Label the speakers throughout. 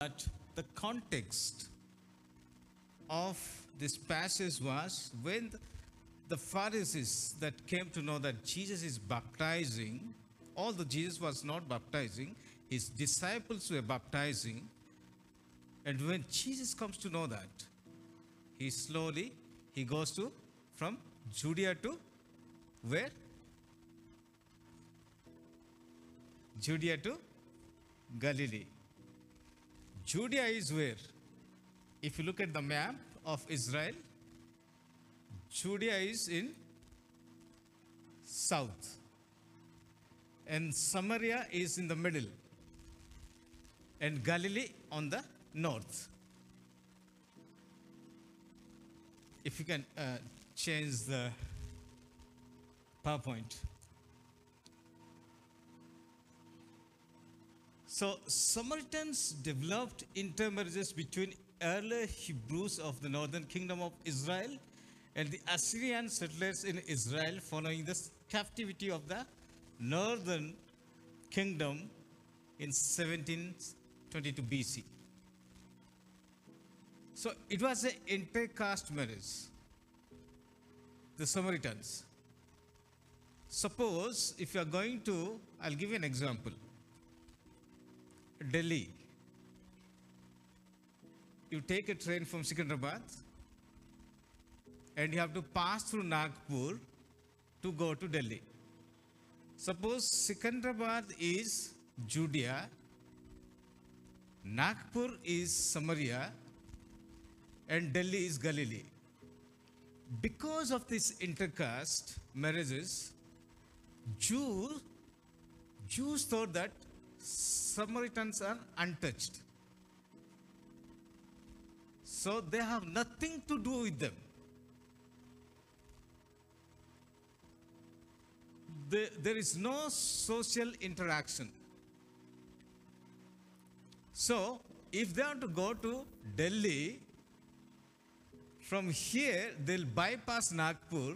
Speaker 1: that the context of this passage was when the Pharisees that came to know that Jesus is baptizing, although Jesus was not baptizing, his disciples were baptizing. And when Jesus comes to know that, he slowly he goes to from Judea to where? Judea to Galilee. Judea is where? If you look at the map of Israel, Judea is in south, and Samaria is in the middle, and Galilee on the north. If you can uh, change the PowerPoint. So Samaritans developed intermarriages between early Hebrews of the northern kingdom of Israel and the Assyrian settlers in Israel following the captivity of the northern kingdom in 1722 BC. So it was an intercaste marriage. The Samaritans. Suppose if you are going to, I'll give you an example. Delhi. You take a train from Secunderabad and you have to pass through Nagpur to go to Delhi. Suppose Secunderabad is Judea, Nagpur is Samaria, and Delhi is Galilee. Because of this intercaste marriages, Jews, Jews thought that Samaritans are untouched. So they have nothing to do with them. The- there is no social interaction. So if they want to go to Delhi, from here they'll bypass Nagpur,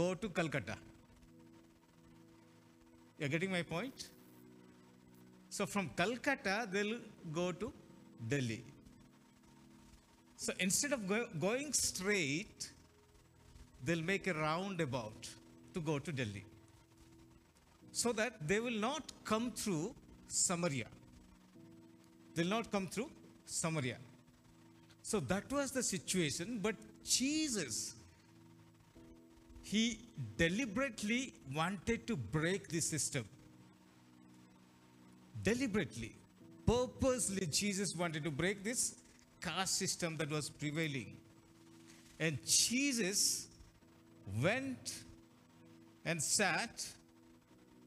Speaker 1: go to Calcutta. You're getting my point? So from Calcutta, they'll go to Delhi. So instead of go- going straight, they'll make a roundabout to go to Delhi. So that they will not come through Samaria. They'll not come through Samaria. So that was the situation. But Jesus, he deliberately wanted to break the system deliberately, purposely, Jesus wanted to break this caste system that was prevailing. And Jesus went and sat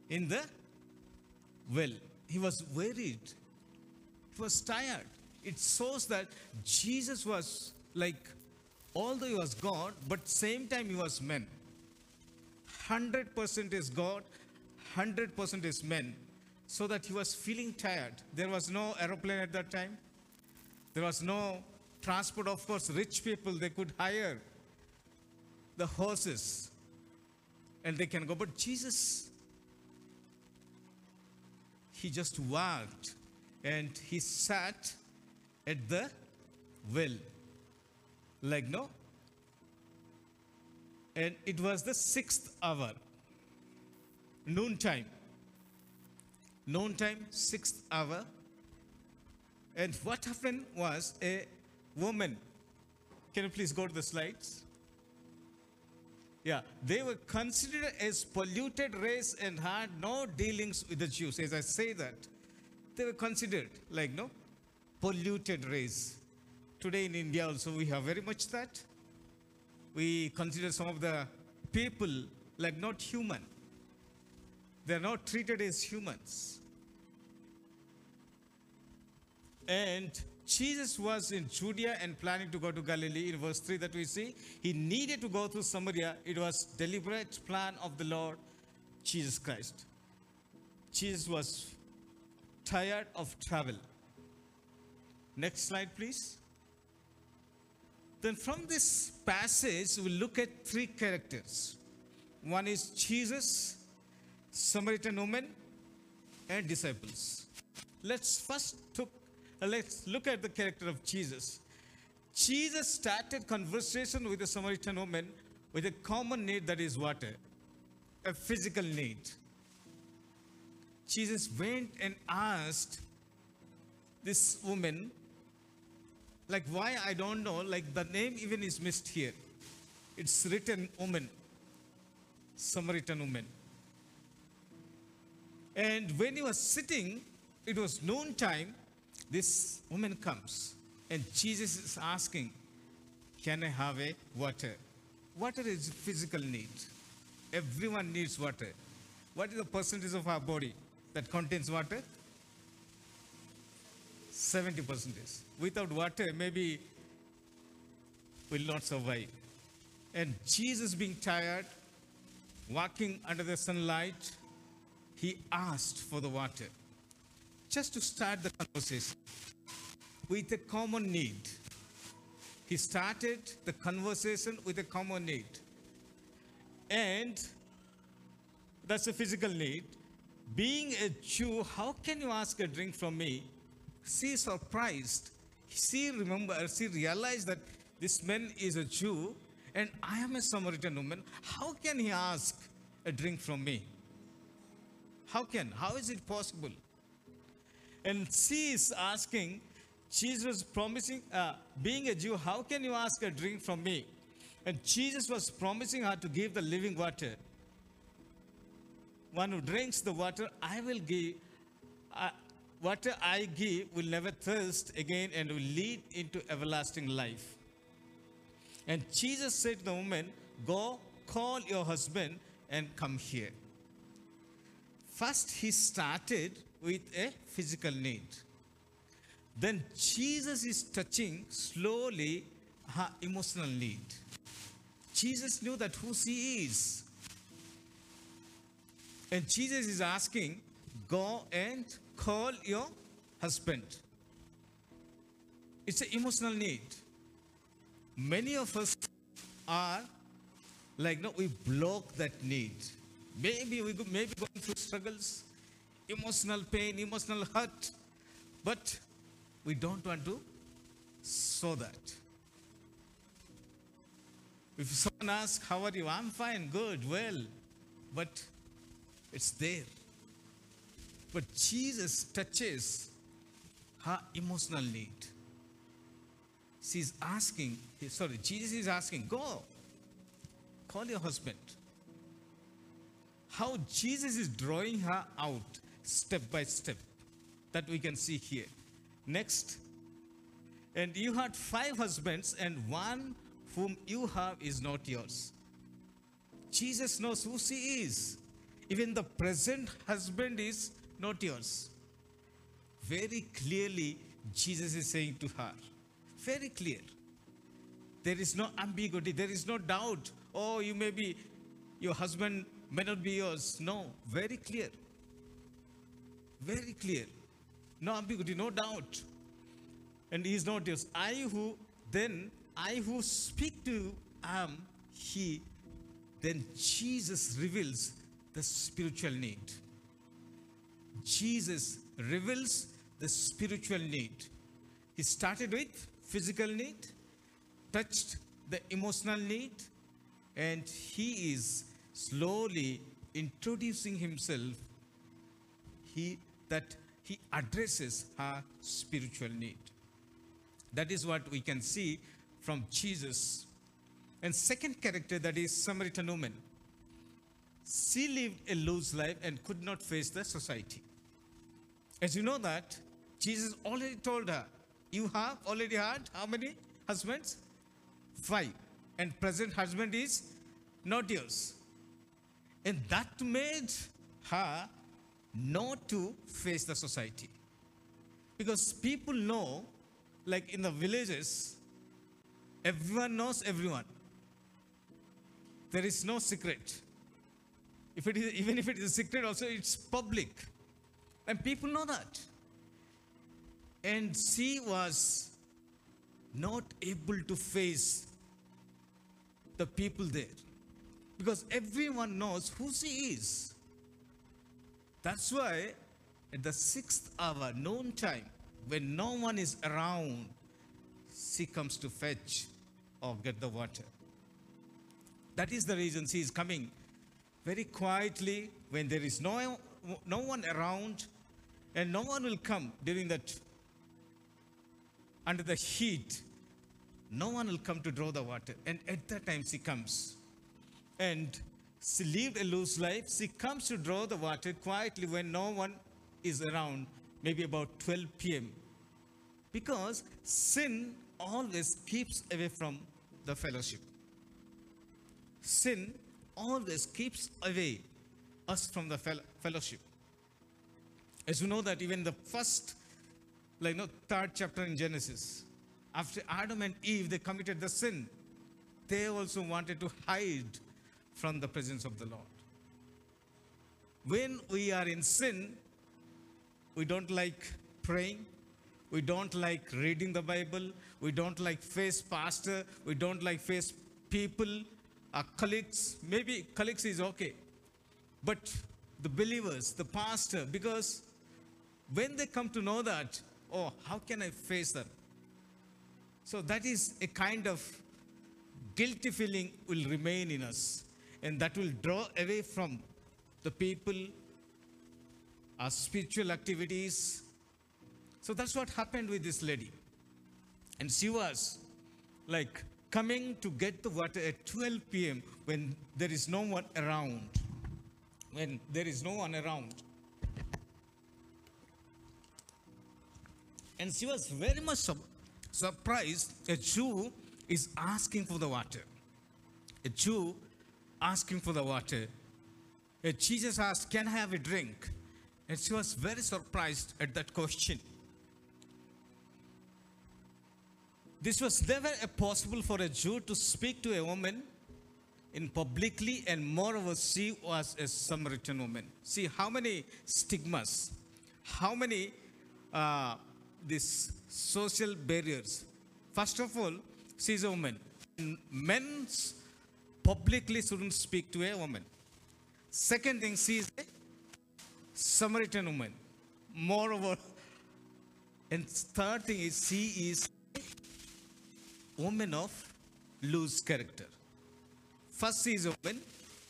Speaker 1: in the well. He was worried, he was tired. It shows that Jesus was like, although he was God, but same time he was man. 100% is God, 100% is man so that he was feeling tired. There was no aeroplane at that time. There was no transport. Of course, rich people, they could hire the horses and they can go. But Jesus, he just walked and he sat at the well. Like, no? And it was the sixth hour, noontime noon time, sixth hour. And what happened was a woman. Can you please go to the slides? Yeah, they were considered as polluted race and had no dealings with the Jews. As I say that, they were considered like no polluted race. Today in India also we have very much that. We consider some of the people like not human. They are not treated as humans. And Jesus was in Judea and planning to go to Galilee. In verse 3 that we see, he needed to go through Samaria. It was deliberate plan of the Lord Jesus Christ. Jesus was tired of travel. Next slide, please. Then from this passage, we'll look at three characters. One is Jesus, Samaritan woman, and disciples. Let's first took, let's look at the character of Jesus. Jesus started conversation with the Samaritan woman with a common need that is water, a physical need. Jesus went and asked this woman, like why I don't know, like the name even is missed here. It's written woman, Samaritan woman. And when he was sitting, it was noon time, this woman comes and Jesus is asking, Can I have a water? Water is physical need. Everyone needs water. What is the percentage of our body that contains water? 70 percentage. Without water, maybe will not survive. And Jesus being tired, walking under the sunlight, he asked for the water. Just to start the conversation with a common need. He started the conversation with a common need. And that's a physical need. Being a Jew, how can you ask a drink from me? She surprised. She remember, she realized that this man is a Jew and I am a Samaritan woman. How can he ask a drink from me? How can? How is it possible? And she is asking, Jesus promising, uh, being a Jew, how can you ask a drink from me? And Jesus was promising her to give the living water. One who drinks the water, I will give, uh, water I give will never thirst again and will lead into everlasting life. And Jesus said to the woman, Go call your husband and come here. First, he started with a physical need. Then Jesus is touching slowly her emotional need. Jesus knew that who she is. And Jesus is asking, go and call your husband. It's an emotional need. Many of us are like, no, we block that need. Maybe we go, maybe going through struggles, emotional pain, emotional hurt, but we don't want to show that. If someone asks, How are you? I'm fine, good, well, but it's there. But Jesus touches her emotional need. She's asking, sorry, Jesus is asking, Go, call your husband. How Jesus is drawing her out step by step that we can see here. Next. And you had five husbands, and one whom you have is not yours. Jesus knows who she is. Even the present husband is not yours. Very clearly, Jesus is saying to her, very clear. There is no ambiguity, there is no doubt. Oh, you may be, your husband may not be yours. No, very clear. Very clear. No ambiguity, no doubt. And he is not yours. I who, then, I who speak to am he. Then Jesus reveals the spiritual need. Jesus reveals the spiritual need. He started with physical need, touched the emotional need, and he is slowly introducing himself he that he addresses her spiritual need. That is what we can see from Jesus. And second character that is Samaritan woman. She lived a loose life and could not face the society. As you know that, Jesus already told her, you have already had how many husbands? Five. And present husband is not yours. And that made her not to face the society. Because people know, like in the villages, everyone knows everyone. There is no secret. If it is, even if it is a secret, also it's public. And people know that. And she was not able to face the people there. Because everyone knows who she is. That's why at the sixth hour, noon time, when no one is around, she comes to fetch or get the water. That is the reason she is coming very quietly when there is no, no one around and no one will come during that under the heat. No one will come to draw the water. And at that time she comes. And she lived a loose life. She comes to draw the water quietly when no one is around, maybe about 12 p.m. Because sin always keeps away from the fellowship. Sin always keeps away us from the fellowship. As you know that even the first, like no third chapter in Genesis, after Adam and Eve, they committed the sin. They also wanted to hide from the presence of the Lord. When we are in sin, we don't like praying, we don't like reading the Bible, we don't like face pastor, we don't like face people, our colleagues. Maybe colleagues is okay, but the believers, the pastor, because when they come to know that, oh, how can I face them? So that is a kind of guilty feeling will remain in us and that will draw away from the people, our spiritual activities. So that's what happened with this lady. And she was like coming to get the water at 12 p.m. when there is no one around. When there is no one around. And she was very much sur- surprised. A Jew is asking for the water. A Jew asking for the water. And Jesus asked, Can I have a drink? And she was very surprised at that question. This was never possible for a Jew to speak to a woman in publicly, and moreover, she was a Samaritan woman. See how many stigmas, how many uh, these social barriers. First of all, she is a woman. Men publicly shouldn't speak to a woman. Second thing, she is a Samaritan woman. Moreover, and third thing is she is a woman of loose character. First, she is a woman.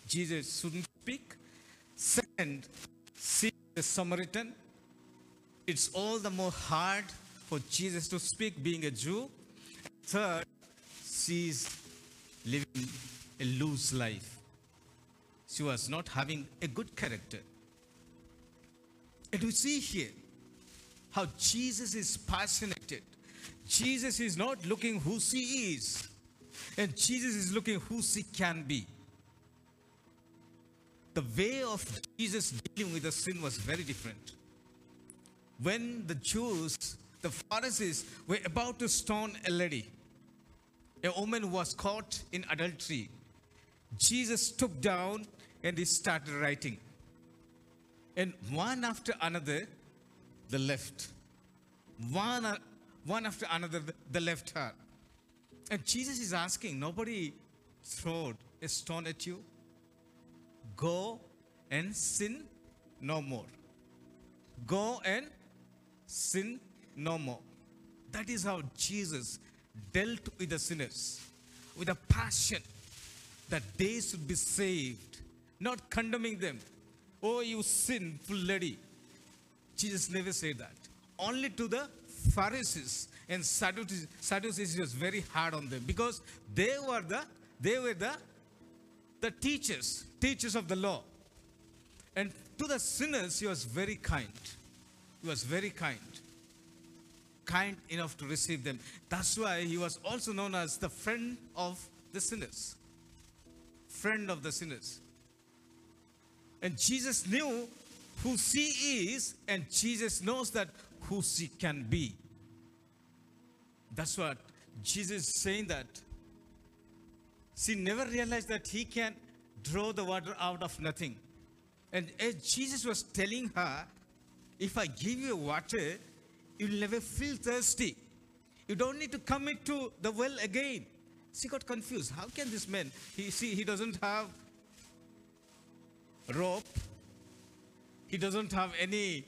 Speaker 1: Jesus shouldn't speak. Second, she is a Samaritan. It's all the more hard for Jesus to speak, being a Jew. Third, she is living a loose life. She was not having a good character. And we see here how Jesus is passionate. Jesus is not looking who she is, and Jesus is looking who she can be. The way of Jesus dealing with the sin was very different. When the Jews, the Pharisees, were about to stone a lady, a woman who was caught in adultery, Jesus took down and he started writing. And one after another, the left. One, uh, one after another, the- left her. And Jesus is asking, nobody throwed a stone at you. Go and sin no more. Go and sin no more. That is how Jesus dealt with the sinners with a passion that they should be saved, not condemning them. Oh, you sinful lady. Jesus never said that. Only to the Pharisees and Sadducees, Sadducees was very hard on them because they were the they were the the teachers, teachers of the law. And to the sinners, he was very kind. He was very kind. Kind enough to receive them. That's why he was also known as the friend of the sinners. Friend of the sinners. And Jesus knew who she is, and Jesus knows that who she can be. That's what Jesus is saying that she never realized that he can draw the water out of nothing. And as Jesus was telling her, if I give you water, you'll never feel thirsty. You don't need to commit to the well again. She got confused. How can this man? He see he doesn't have rope. He doesn't have any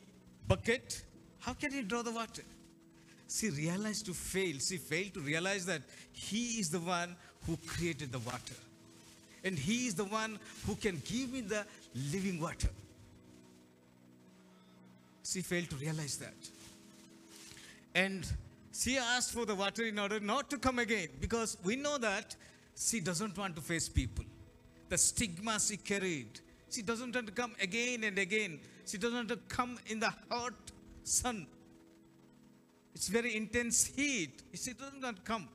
Speaker 1: bucket. How can he draw the water? she realized to fail. She failed to realize that He is the one who created the water. And He is the one who can give me the living water. She failed to realize that. And she asked for the water in order not to come again because we know that she doesn't want to face people. The stigma she carried. She doesn't want to come again and again. She doesn't want to come in the hot sun. It's very intense heat. She doesn't want to come.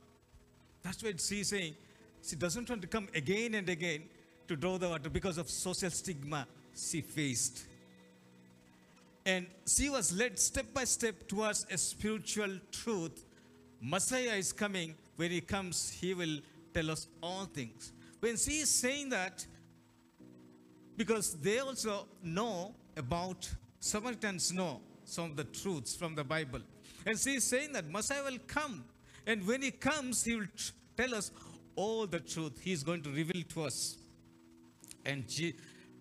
Speaker 1: That's what she's saying. She doesn't want to come again and again to draw the water because of social stigma she faced. And she was led step by step towards a spiritual truth. Messiah is coming. When he comes, he will tell us all things. When she is saying that, because they also know about, Samaritans know some of the truths from the Bible. And she is saying that Messiah will come. And when he comes, he will tell us all the truth. He is going to reveal to us. And she,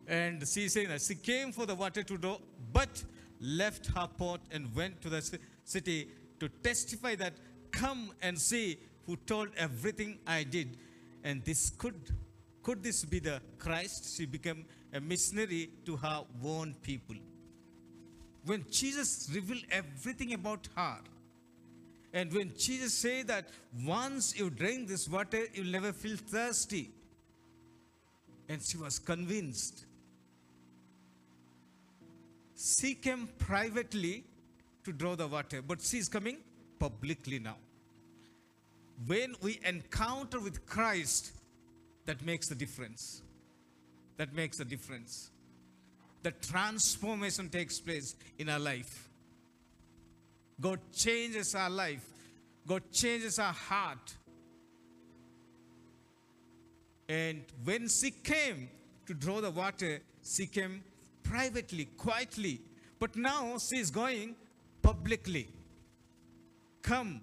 Speaker 1: and she is saying that she came for the water to draw, but left her port and went to the city to testify that, come and see who told everything I did. And this could, could this be the Christ? She became a missionary to her own people. When Jesus revealed everything about her, and when Jesus said that once you drink this water, you'll never feel thirsty. And she was convinced. She came privately to draw the water, but she is coming publicly now. When we encounter with Christ, that makes the difference. That makes the difference. The transformation takes place in our life. God changes our life. God changes our heart. And when she came to draw the water, she came privately, quietly. But now she is going publicly. Come,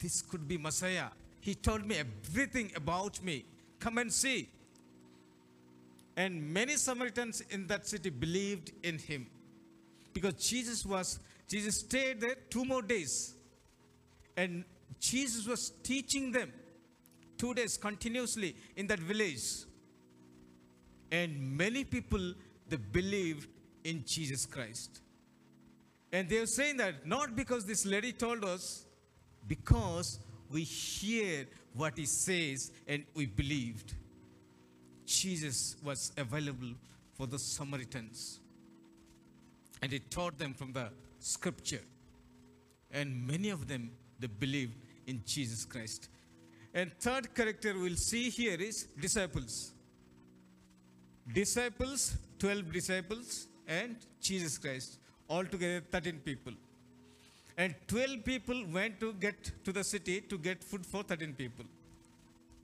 Speaker 1: this could be Messiah. He told me everything about me. Come and see. And many Samaritans in that city believed in him. Because Jesus was, Jesus stayed there two more days. And Jesus was teaching them two days continuously in that village. And many people they believed in Jesus Christ. And they're saying that not because this lady told us, because we hear what he says and we believed. Jesus was available for the Samaritans. And he taught them from the scripture. And many of them, they believed in Jesus Christ. And third character we'll see here is disciples. Disciples, 12 disciples, and Jesus Christ. Altogether 13 people. And 12 people went to get to the city to get food for 13 people.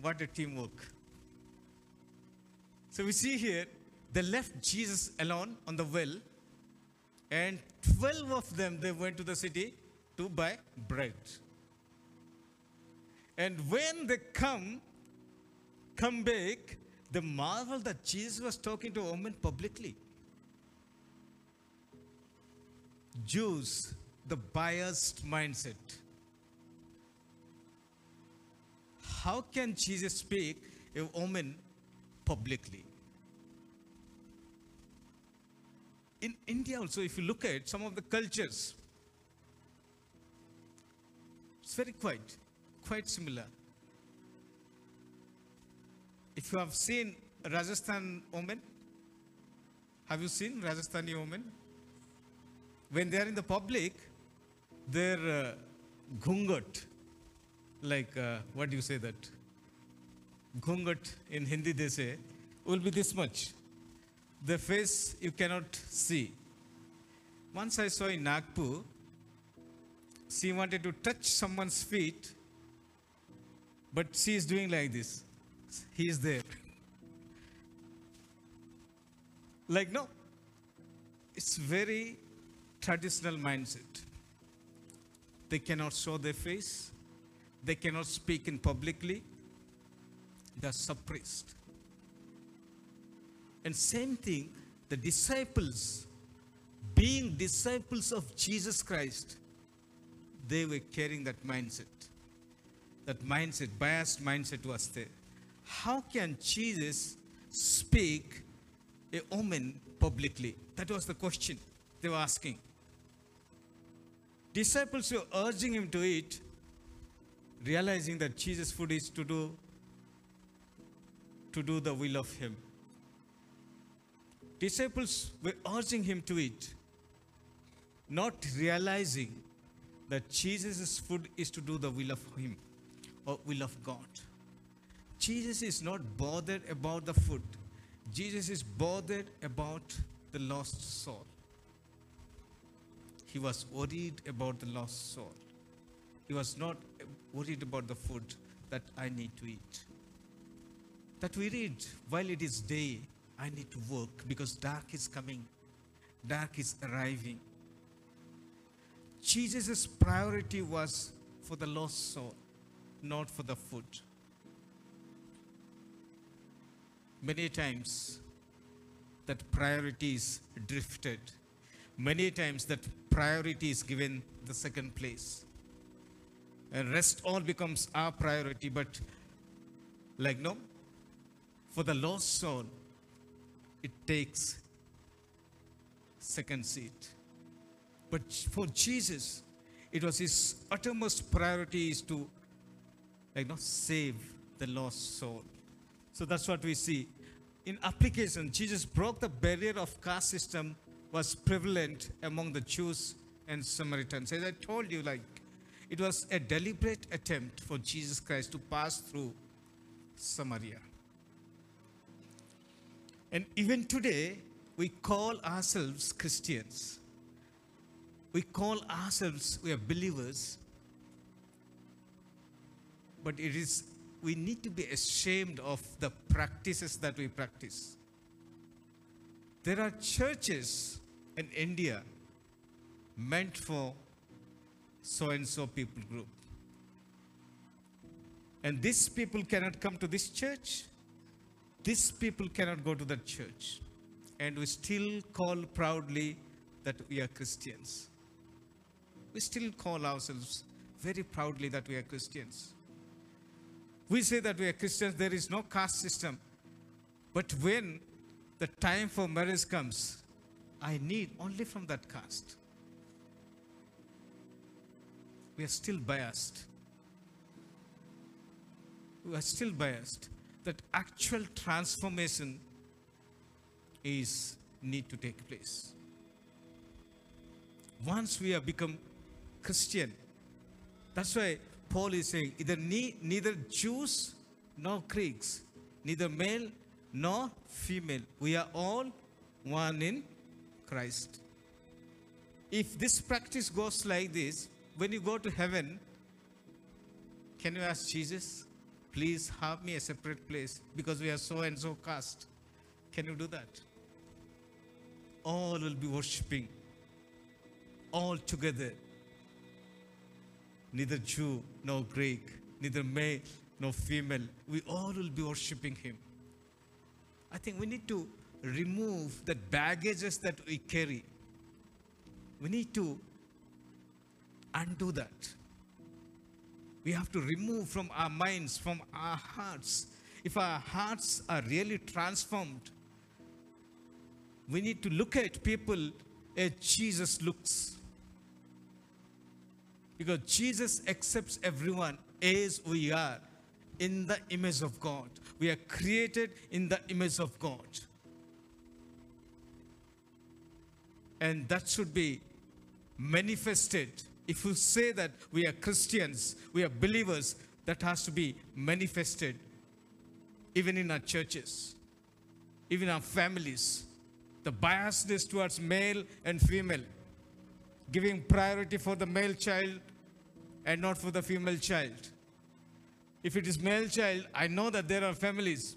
Speaker 1: What a teamwork. So we see here, they left Jesus alone on the well, and 12 of them they went to the city to buy bread. And when they come, come back, they marvel that Jesus was talking to a woman publicly. Jews, the biased mindset. How can Jesus speak a woman publicly? In India, also, if you look at some of the cultures, it's very quite, quite similar. If you have seen Rajasthan women, have you seen Rajasthani women? When they are in the public, their uh, ghungat, like uh, what do you say that? Ghungat in Hindi they say, will be this much. The face you cannot see. Once I saw in Nagpur, she wanted to touch someone's feet, but she is doing like this. He is there. Like, no, it's very traditional mindset. They cannot show their face, they cannot speak in publicly, they are suppressed. And same thing, the disciples, being disciples of Jesus Christ, they were carrying that mindset. That mindset, biased mindset was there. How can Jesus speak a woman publicly? That was the question they were asking. Disciples were urging him to eat, realizing that Jesus' food is to do to do the will of him. Disciples were urging him to eat, not realizing that Jesus' food is to do the will of him or will of God. Jesus is not bothered about the food. Jesus is bothered about the lost soul. He was worried about the lost soul. He was not worried about the food that I need to eat. That we read, while it is day, I need to work because dark is coming, dark is arriving. Jesus' priority was for the lost soul, not for the food. Many times, that priority is drifted. Many times, that priority is given the second place. And rest all becomes our priority, but like no, for the lost soul, it takes second seat. But for Jesus, it was his uttermost priority is to like not save the lost soul. So that's what we see. In application, Jesus broke the barrier of caste system was prevalent among the Jews and Samaritans. As I told you, like it was a deliberate attempt for Jesus Christ to pass through Samaria. And even today, we call ourselves Christians. We call ourselves, we are believers. But it is, we need to be ashamed of the practices that we practice. There are churches in India meant for so and so people group. And these people cannot come to this church. These people cannot go to that church. And we still call proudly that we are Christians. We still call ourselves very proudly that we are Christians. We say that we are Christians, there is no caste system. But when the time for marriage comes, I need only from that caste. We are still biased. We are still biased. That actual transformation is need to take place. Once we have become Christian, that's why Paul is saying either ne- neither Jews nor Greeks, neither male nor female. We are all one in Christ. If this practice goes like this, when you go to heaven, can you ask Jesus, please have me a separate place because we are so and so caste? Can you do that? All will be worshipping all together. Neither Jew nor Greek, neither male nor female. We all will be worshipping Him. I think we need to remove the baggages that we carry. We need to undo that. We have to remove from our minds, from our hearts. If our hearts are really transformed, we need to look at people as Jesus looks. Because Jesus accepts everyone as we are in the image of God. We are created in the image of God. And that should be manifested. If you say that we are Christians, we are believers, that has to be manifested even in our churches, even our families. The biasness towards male and female, giving priority for the male child and not for the female child. If it is male child, I know that there are families,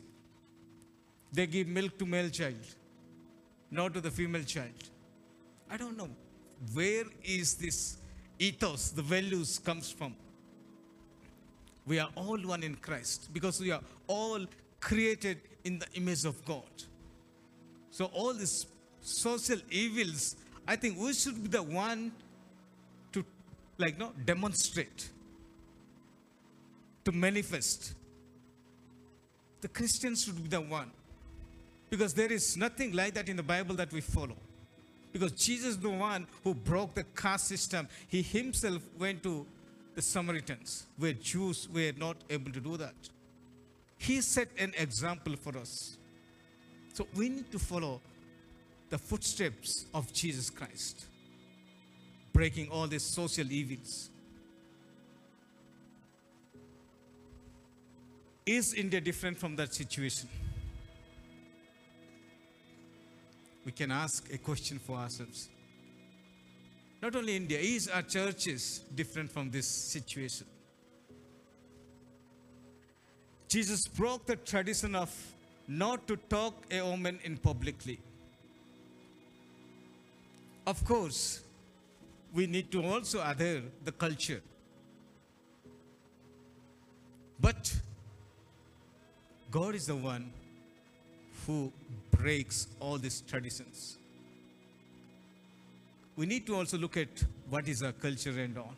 Speaker 1: they give milk to male child, not to the female child. I don't know where is this ethos, the values comes from. We are all one in Christ because we are all created in the image of God. So all these social evils, I think we should be the one to like no demonstrate, to manifest. The Christians should be the one. Because there is nothing like that in the Bible that we follow. Because Jesus is the one who broke the caste system. He himself went to the Samaritans, where Jews were not able to do that. He set an example for us. So we need to follow the footsteps of Jesus Christ, breaking all these social evils. Is India different from that situation? We can ask a question for ourselves. Not only India, is our churches different from this situation? Jesus broke the tradition of not to talk a woman in publicly. Of course, we need to also adhere the culture. But God is the one who breaks all these traditions. We need to also look at what is our culture and all.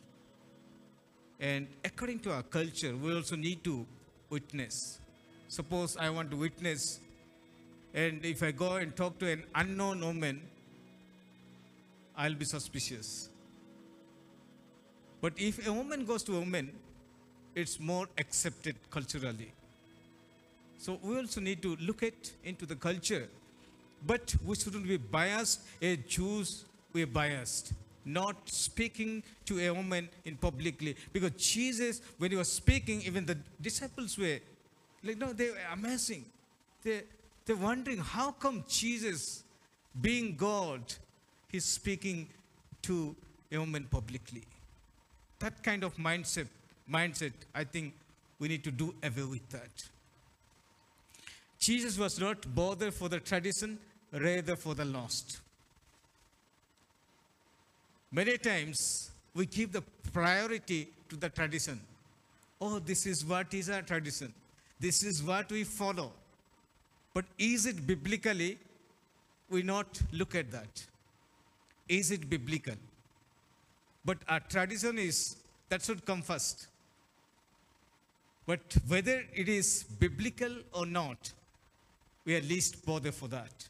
Speaker 1: And according to our culture, we also need to witness. Suppose I want to witness, and if I go and talk to an unknown woman, I'll be suspicious. But if a woman goes to a woman, it's more accepted culturally. So we also need to look at into the culture. But we shouldn't be biased. A Jews, we're biased. Not speaking to a woman in publicly. Because Jesus, when he was speaking, even the disciples were like, no, they were amazing. They, they're wondering, how come Jesus, being God, he's speaking to a woman publicly? That kind of mindset, mindset, I think we need to do away with that. Jesus was not bothered for the tradition, rather for the lost. Many times we give the priority to the tradition. Oh, this is what is our tradition. This is what we follow. But is it biblically? We not look at that. Is it biblical? But our tradition is that should come first. But whether it is biblical or not, we are least bothered for that.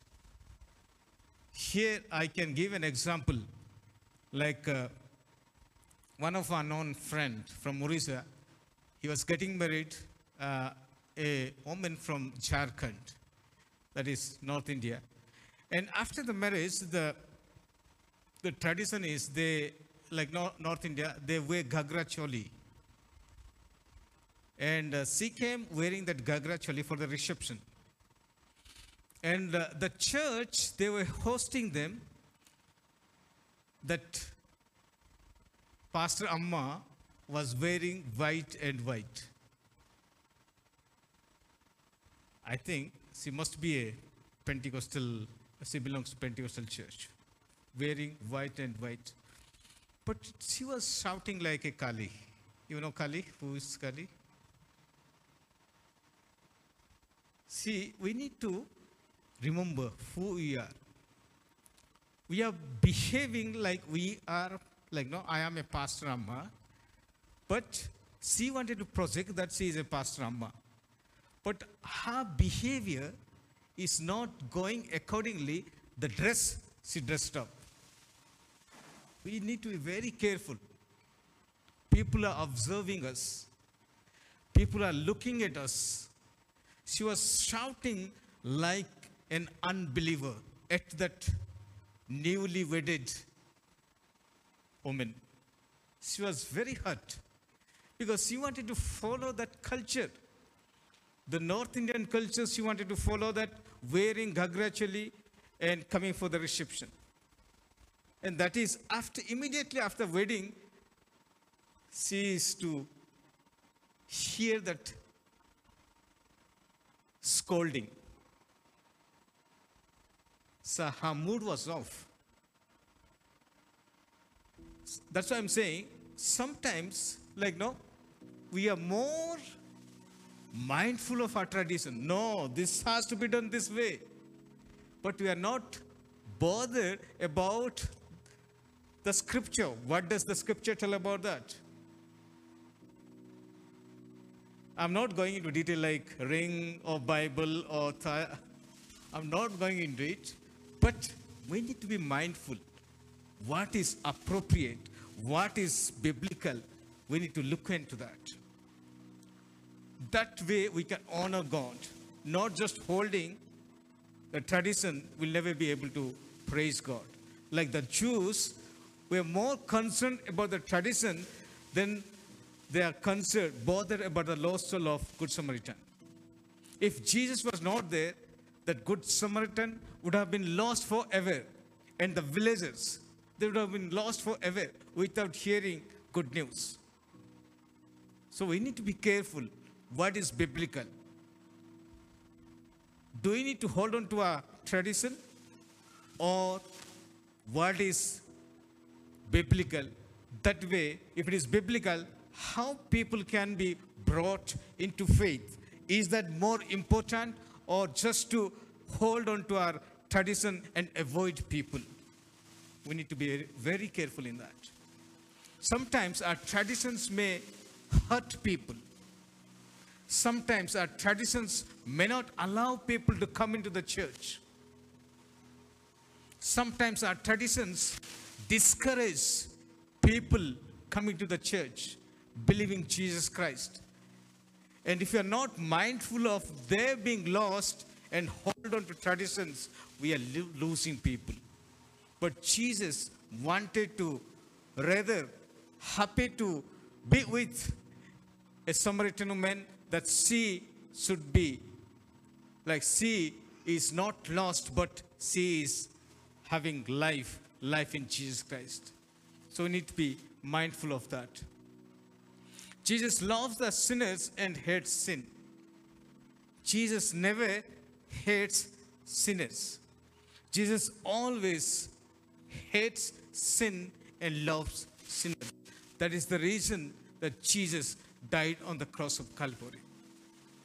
Speaker 1: Here I can give an example, like uh, one of our known friend from Orissa, he was getting married, uh, a woman from Jharkhand, that is North India. And after the marriage, the, the tradition is they, like North India, they wear Ghagra choli. And uh, she came wearing that Ghagra choli for the reception. And uh, the church, they were hosting them that Pastor Amma was wearing white and white. I think she must be a Pentecostal, she belongs to Pentecostal church, wearing white and white. But she was shouting like a Kali. You know Kali? Who is Kali? See, we need to remember who we are. We are behaving like we are, like, no, I am a Pastor Amma, but she wanted to project that she is a Pastor Amma. But her behavior is not going accordingly the dress she dressed up. We need to be very careful. People are observing us. People are looking at us. She was shouting like an unbeliever at that newly wedded woman. She was very hurt because she wanted to follow that culture. The North Indian culture, she wanted to follow that, wearing ghagra choli and coming for the reception. And that is after immediately after wedding, she is to hear that scolding. So her mood was off. That's why I'm saying sometimes, like, no, we are more mindful of our tradition. No, this has to be done this way. But we are not bothered about the scripture. What does the scripture tell about that? I'm not going into detail like ring or Bible or th- I'm not going into it, but we need to be mindful what is appropriate, what is biblical. We need to look into that. That way we can honor God, not just holding the tradition, we'll never be able to praise God. Like the Jews were more concerned about the tradition than they are concerned, bothered about the lost soul of Good Samaritan. If Jesus was not there, that Good Samaritan would have been lost forever. And the villagers, they would have been lost forever without hearing good news. So we need to be careful what is biblical. Do we need to hold on to our tradition or what is biblical? That way, if it is biblical, how people can be brought into faith. Is that more important or just to hold on to our tradition and avoid people? We need to be very careful in that. Sometimes our traditions may hurt people. Sometimes our traditions may not allow people to come into the church. Sometimes our traditions discourage people coming to the church believing Jesus Christ. And if you are not mindful of their being lost and hold on to traditions, we are lo- losing people. But Jesus wanted to rather happy to be with a Samaritan woman that she should be like she is not lost, but she is having life, life in Jesus Christ. So we need to be mindful of that. Jesus loves the sinners and hates sin. Jesus never hates sinners. Jesus always hates sin and loves sinners. That is the reason that Jesus died on the cross of Calvary.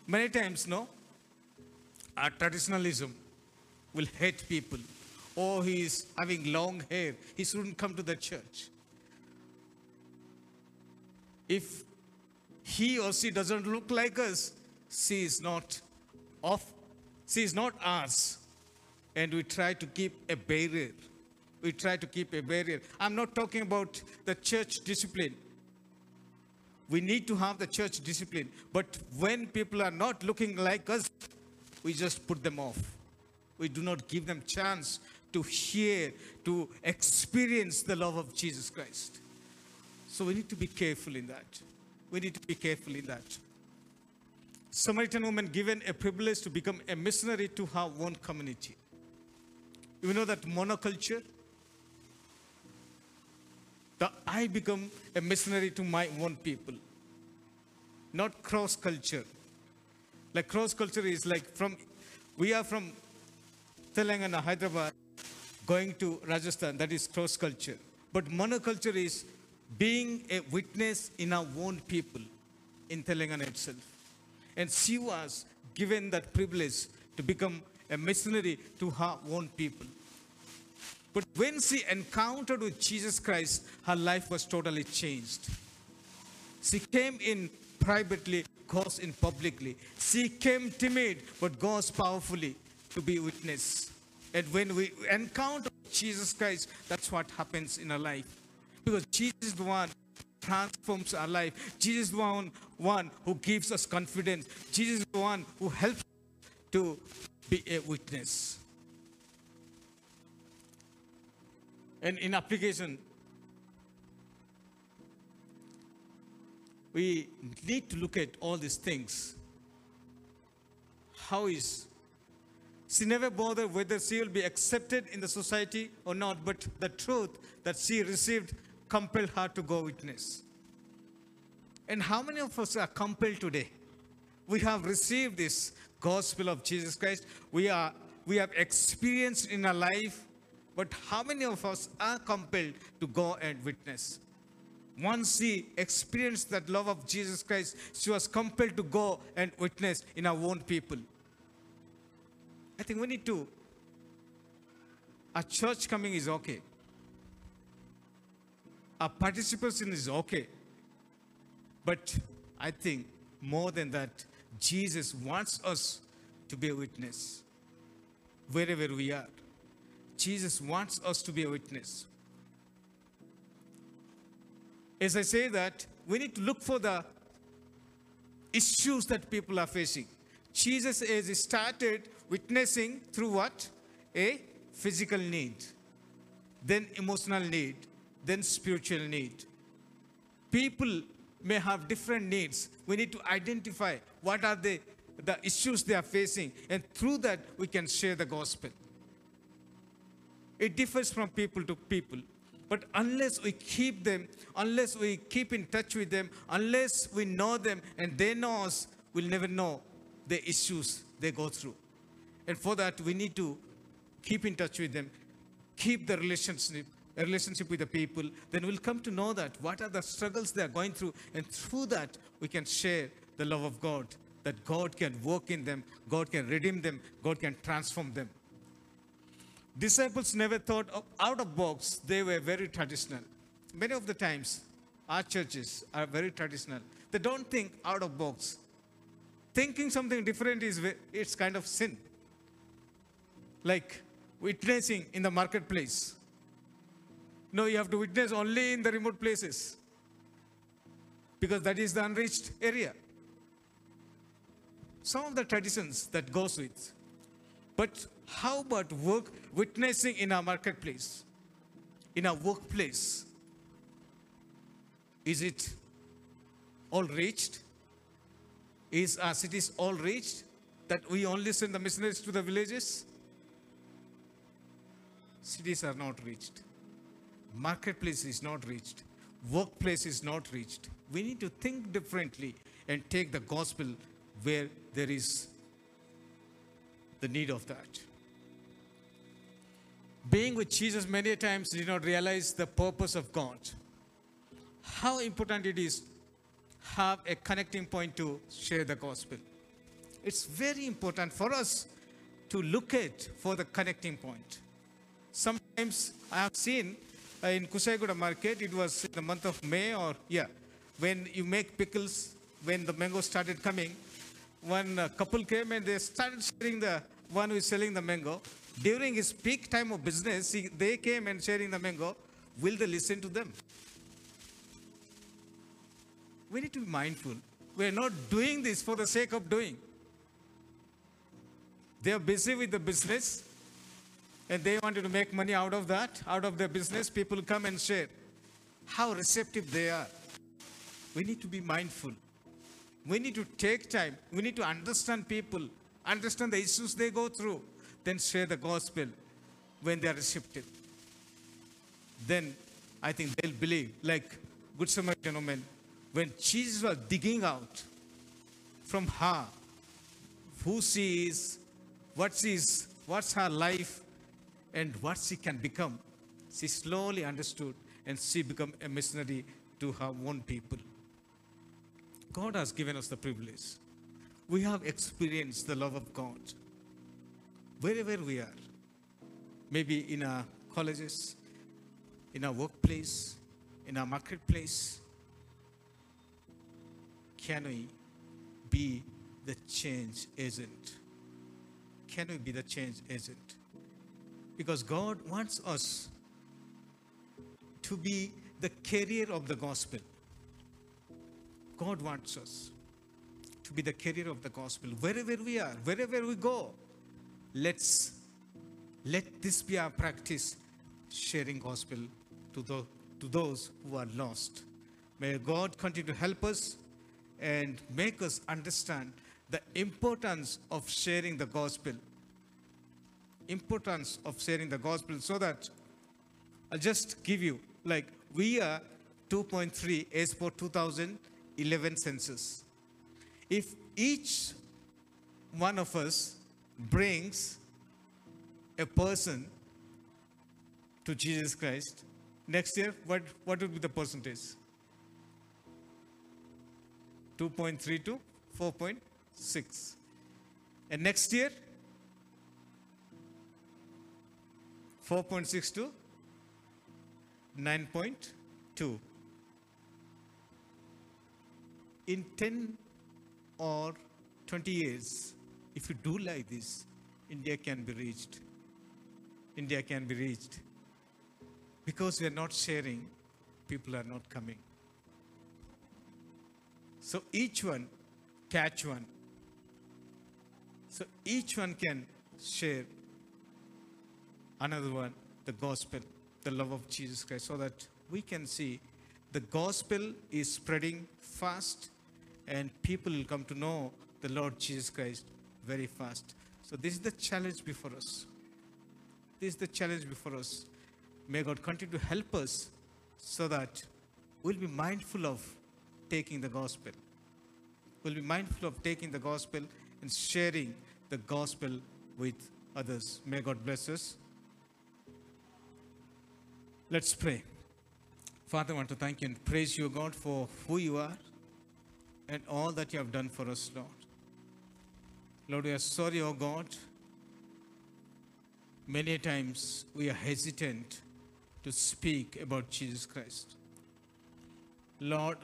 Speaker 1: Many times, no, our traditionalism will hate people. Oh, he is having long hair. He shouldn't come to the church. If he or she doesn't look like us, she is not of, she is not ours. And we try to keep a barrier. We try to keep a barrier. I'm not talking about the church discipline. We need to have the church discipline. But when people are not looking like us, we just put them off. We do not give them chance to hear, to experience the love of Jesus Christ. So we need to be careful in that. We need to be careful in that. Samaritan woman given a privilege to become a missionary to her own community. You know that monoculture? That I become a missionary to my own people, not cross culture. Like cross culture is like from, we are from Telangana, Hyderabad, going to Rajasthan, that is cross culture. But monoculture is being a witness in our own people in Telangana itself. And she was given that privilege to become a missionary to her own people. But when she encountered with Jesus Christ, her life was totally changed. She came in privately, goes in publicly. She came timid, but goes powerfully to be witness. And when we encounter Jesus Christ, that's what happens in our life. Because Jesus is the one transforms our life. Jesus is the one, one who gives us confidence. Jesus is the one who helps to be a witness. And in application, we need to look at all these things. How is she never bothered whether she will be accepted in the society or not, but the truth that she received compelled her to go witness. And how many of us are compelled today? We have received this gospel of Jesus Christ. We are we have experienced in our life, but how many of us are compelled to go and witness? Once she experienced that love of Jesus Christ, she was compelled to go and witness in our own people. I think we need to. A church coming is okay. A participation is okay. But I think more than that, Jesus wants us to be a witness wherever we are. Jesus wants us to be a witness. As I say that, we need to look for the issues that people are facing. Jesus has started witnessing through what? A physical need, then emotional need, then spiritual need. People may have different needs. We need to identify what are the, the issues they are facing, and through that we can share the gospel. It differs from people to people. But unless we keep them, unless we keep in touch with them, unless we know them and they know us, we'll never know the issues they go through. And for that, we need to keep in touch with them, keep the relationship, relationship with the people. Then we'll come to know that what are the struggles they are going through, and through that, we can share the love of God. That God can work in them, God can redeem them, God can transform them. Disciples never thought of out of box, they were very traditional. Many of the times, our churches are very traditional. They don't think out of box. Thinking something different is it's kind of sin. Like witnessing in the marketplace. No, you have to witness only in the remote places. Because that is the unreached area. Some of the traditions that goes with. But how about work witnessing in our marketplace, in our workplace? Is it all reached? Is our cities all reached? That we only send the missionaries to the villages? Cities are not reached. Marketplace is not reached. Workplace is not reached. We need to think differently and take the gospel where there is the need of that. Being with Jesus many times did not realize the purpose of God. How important it is have a connecting point to share the gospel. It's very important for us to look at for the connecting point. Sometimes I have seen uh, in Kushaiguda market, it was the month of May or yeah, when you make pickles, when the mango started coming, one uh, couple came and they started sharing the one who is selling the mango. During his peak time of business, he, they came and sharing the mango. Will they listen to them? We need to be mindful. We are not doing this for the sake of doing. They are busy with the business and they wanted to make money out of that, out of their business. People come and share. How receptive they are. We need to be mindful. We need to take time. We need to understand people, understand the issues they go through, then share the gospel when they are receptive. Then I think they'll believe, like Good Samaritan woman, when Jesus was digging out from her who she is, what she is, what's her life, and what she can become, she slowly understood and she became a missionary to her own people. God has given us the privilege. We have experienced the love of God wherever we are. Maybe in our colleges, in our workplace, in our marketplace. Can we be the change agent? Can we be the change agent? Because God wants us to be the carrier of the gospel. God wants us to be the carrier of the gospel wherever we are, wherever we go. Let's let this be our practice, sharing gospel to, the, to those who are lost. May God continue to help us and make us understand the importance of sharing the gospel. Importance of sharing the gospel so that I'll just give you like we are 2.3 as per 2011 census. If each one of us brings a person to Jesus Christ, next year, what, what would be the percentage? 2.3 to 4.6. And next year, 4.6 to 9.2. In 10 or 20 years, if you do like this, India can be reached. India can be reached. Because we are not sharing, people are not coming. So each one catch one. So each one can share another one, the gospel, the love of Jesus Christ, so that we can see the gospel is spreading fast and people will come to know the Lord Jesus Christ very fast. So this is the challenge before us. This is the challenge before us. May God continue to help us so that we'll be mindful of taking the gospel. We'll be mindful of taking the gospel and sharing the gospel with others. May God bless us. Let's pray. Father, I want to thank you and praise you, God, for who you are and all that you have done for us, Lord. Lord, we are sorry, oh God. Many times we are hesitant to speak about Jesus Christ. Lord,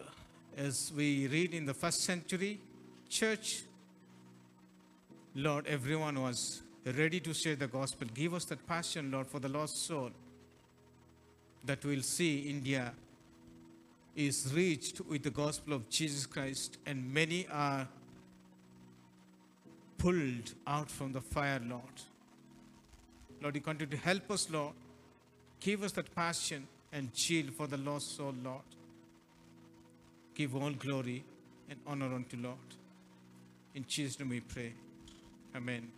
Speaker 1: as we read in the first century church, Lord, everyone was ready to share the gospel. Give us that passion, Lord, for the lost soul that we'll see India is reached with the gospel of Jesus Christ, and many are pulled out from the fire, Lord. Lord, you continue to help us, Lord. Give us that passion and zeal for the lost soul, Lord. Give all glory and honor unto Lord. In Jesus' name we pray. Amen.